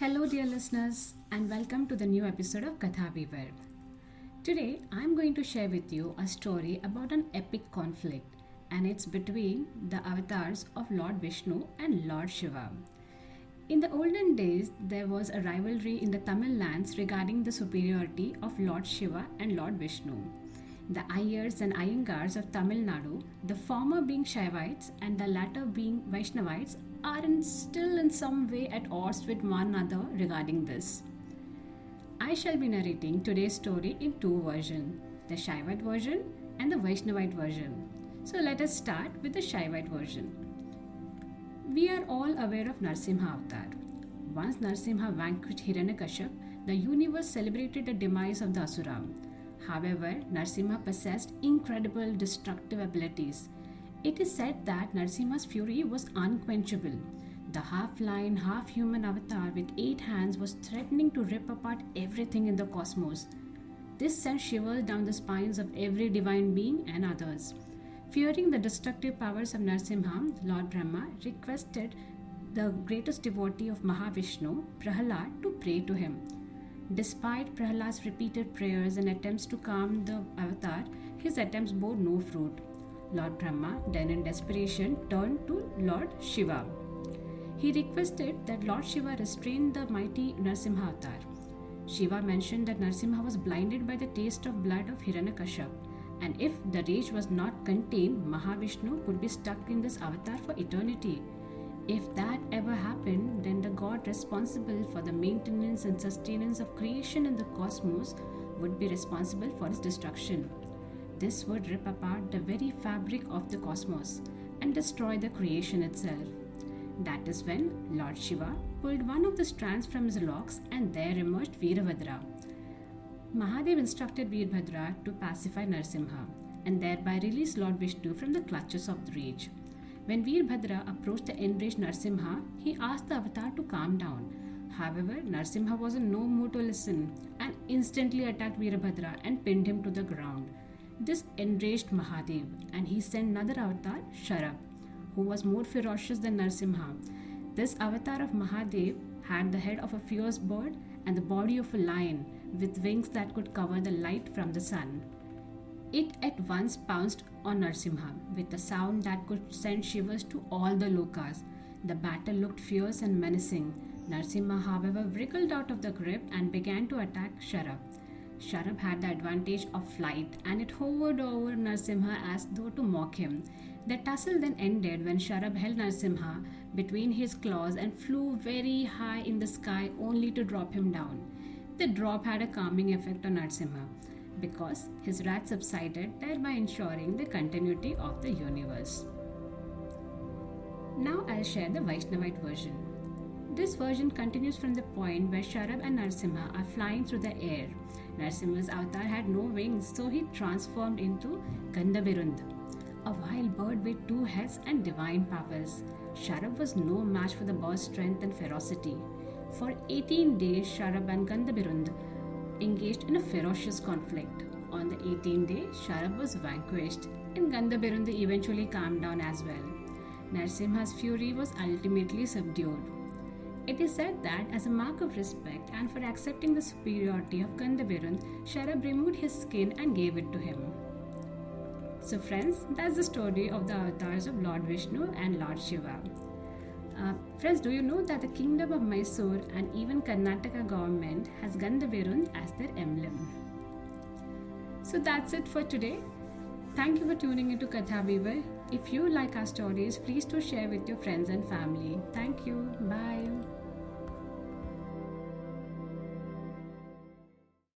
Hello, dear listeners, and welcome to the new episode of Katha Weaver. Today, I'm going to share with you a story about an epic conflict, and it's between the avatars of Lord Vishnu and Lord Shiva. In the olden days, there was a rivalry in the Tamil lands regarding the superiority of Lord Shiva and Lord Vishnu. The Iyers and Iyengars of Tamil Nadu, the former being Shaivites and the latter being Vaishnavites, are in still in some way at odds with one another regarding this. I shall be narrating today's story in two versions the Shaivite version and the Vaishnavite version. So let us start with the Shaivite version. We are all aware of Narsimha avatar. Once Narsimha vanquished Hiranyakashipu, the universe celebrated the demise of the Asura. However, Narsimha possessed incredible destructive abilities. It is said that Narsimha's fury was unquenchable. The half lion, half human avatar with eight hands was threatening to rip apart everything in the cosmos. This sent shivers down the spines of every divine being and others. Fearing the destructive powers of Narsimha, Lord Brahma requested the greatest devotee of Mahavishnu, Prahalad, to pray to him. Despite Prahalad's repeated prayers and attempts to calm the avatar, his attempts bore no fruit. Lord Brahma, then in desperation, turned to Lord Shiva. He requested that Lord Shiva restrain the mighty Narsimha avatar. Shiva mentioned that Narsimha was blinded by the taste of blood of Hiranyakashipu, and if the rage was not contained, Mahavishnu could be stuck in this avatar for eternity. If that ever happened, god responsible for the maintenance and sustenance of creation in the cosmos would be responsible for its destruction. This would rip apart the very fabric of the cosmos and destroy the creation itself. That is when Lord Shiva pulled one of the strands from his locks and there emerged Veerabhadra. Mahadev instructed Veerbhadra to pacify Narsimha and thereby release Lord Vishnu from the clutches of the rage. When Veerbhadra approached the enraged Narsimha, he asked the avatar to calm down. However, Narsimha was in no mood to listen and instantly attacked Veerbhadra and pinned him to the ground. This enraged Mahadev and he sent another avatar, Sharab, who was more ferocious than Narsimha. This avatar of Mahadev had the head of a fierce bird and the body of a lion with wings that could cover the light from the sun. It at once pounced on Narsimha with a sound that could send shivers to all the lokas. The battle looked fierce and menacing. Narsimha, however, wriggled out of the grip and began to attack Sharab. Sharab had the advantage of flight and it hovered over Narsimha as though to mock him. The tussle then ended when Sharab held Narsimha between his claws and flew very high in the sky only to drop him down. The drop had a calming effect on Narsimha because his wrath subsided, thereby ensuring the continuity of the universe. Now I'll share the Vaishnavite version. This version continues from the point where Sharab and Narsimha are flying through the air. Narsimha's avatar had no wings, so he transformed into Gandhabirund, a wild bird with two heads and divine powers. Sharab was no match for the bird's strength and ferocity. For 18 days, Sharab and Gandhabirund engaged in a ferocious conflict. On the 18th day, Sharab was vanquished, and Gandhabirund eventually calmed down as well. Narsimha's fury was ultimately subdued. It is said that, as a mark of respect and for accepting the superiority of Gandhabirund, Sharab removed his skin and gave it to him. So, friends, that's the story of the avatars of Lord Vishnu and Lord Shiva. Uh, friends, do you know that the kingdom of Mysore and even Karnataka government has Gandhabirund as their emblem? So that's it for today. Thank you for tuning into Katha Weaver. If you like our stories, please do share with your friends and family. Thank you. Bye.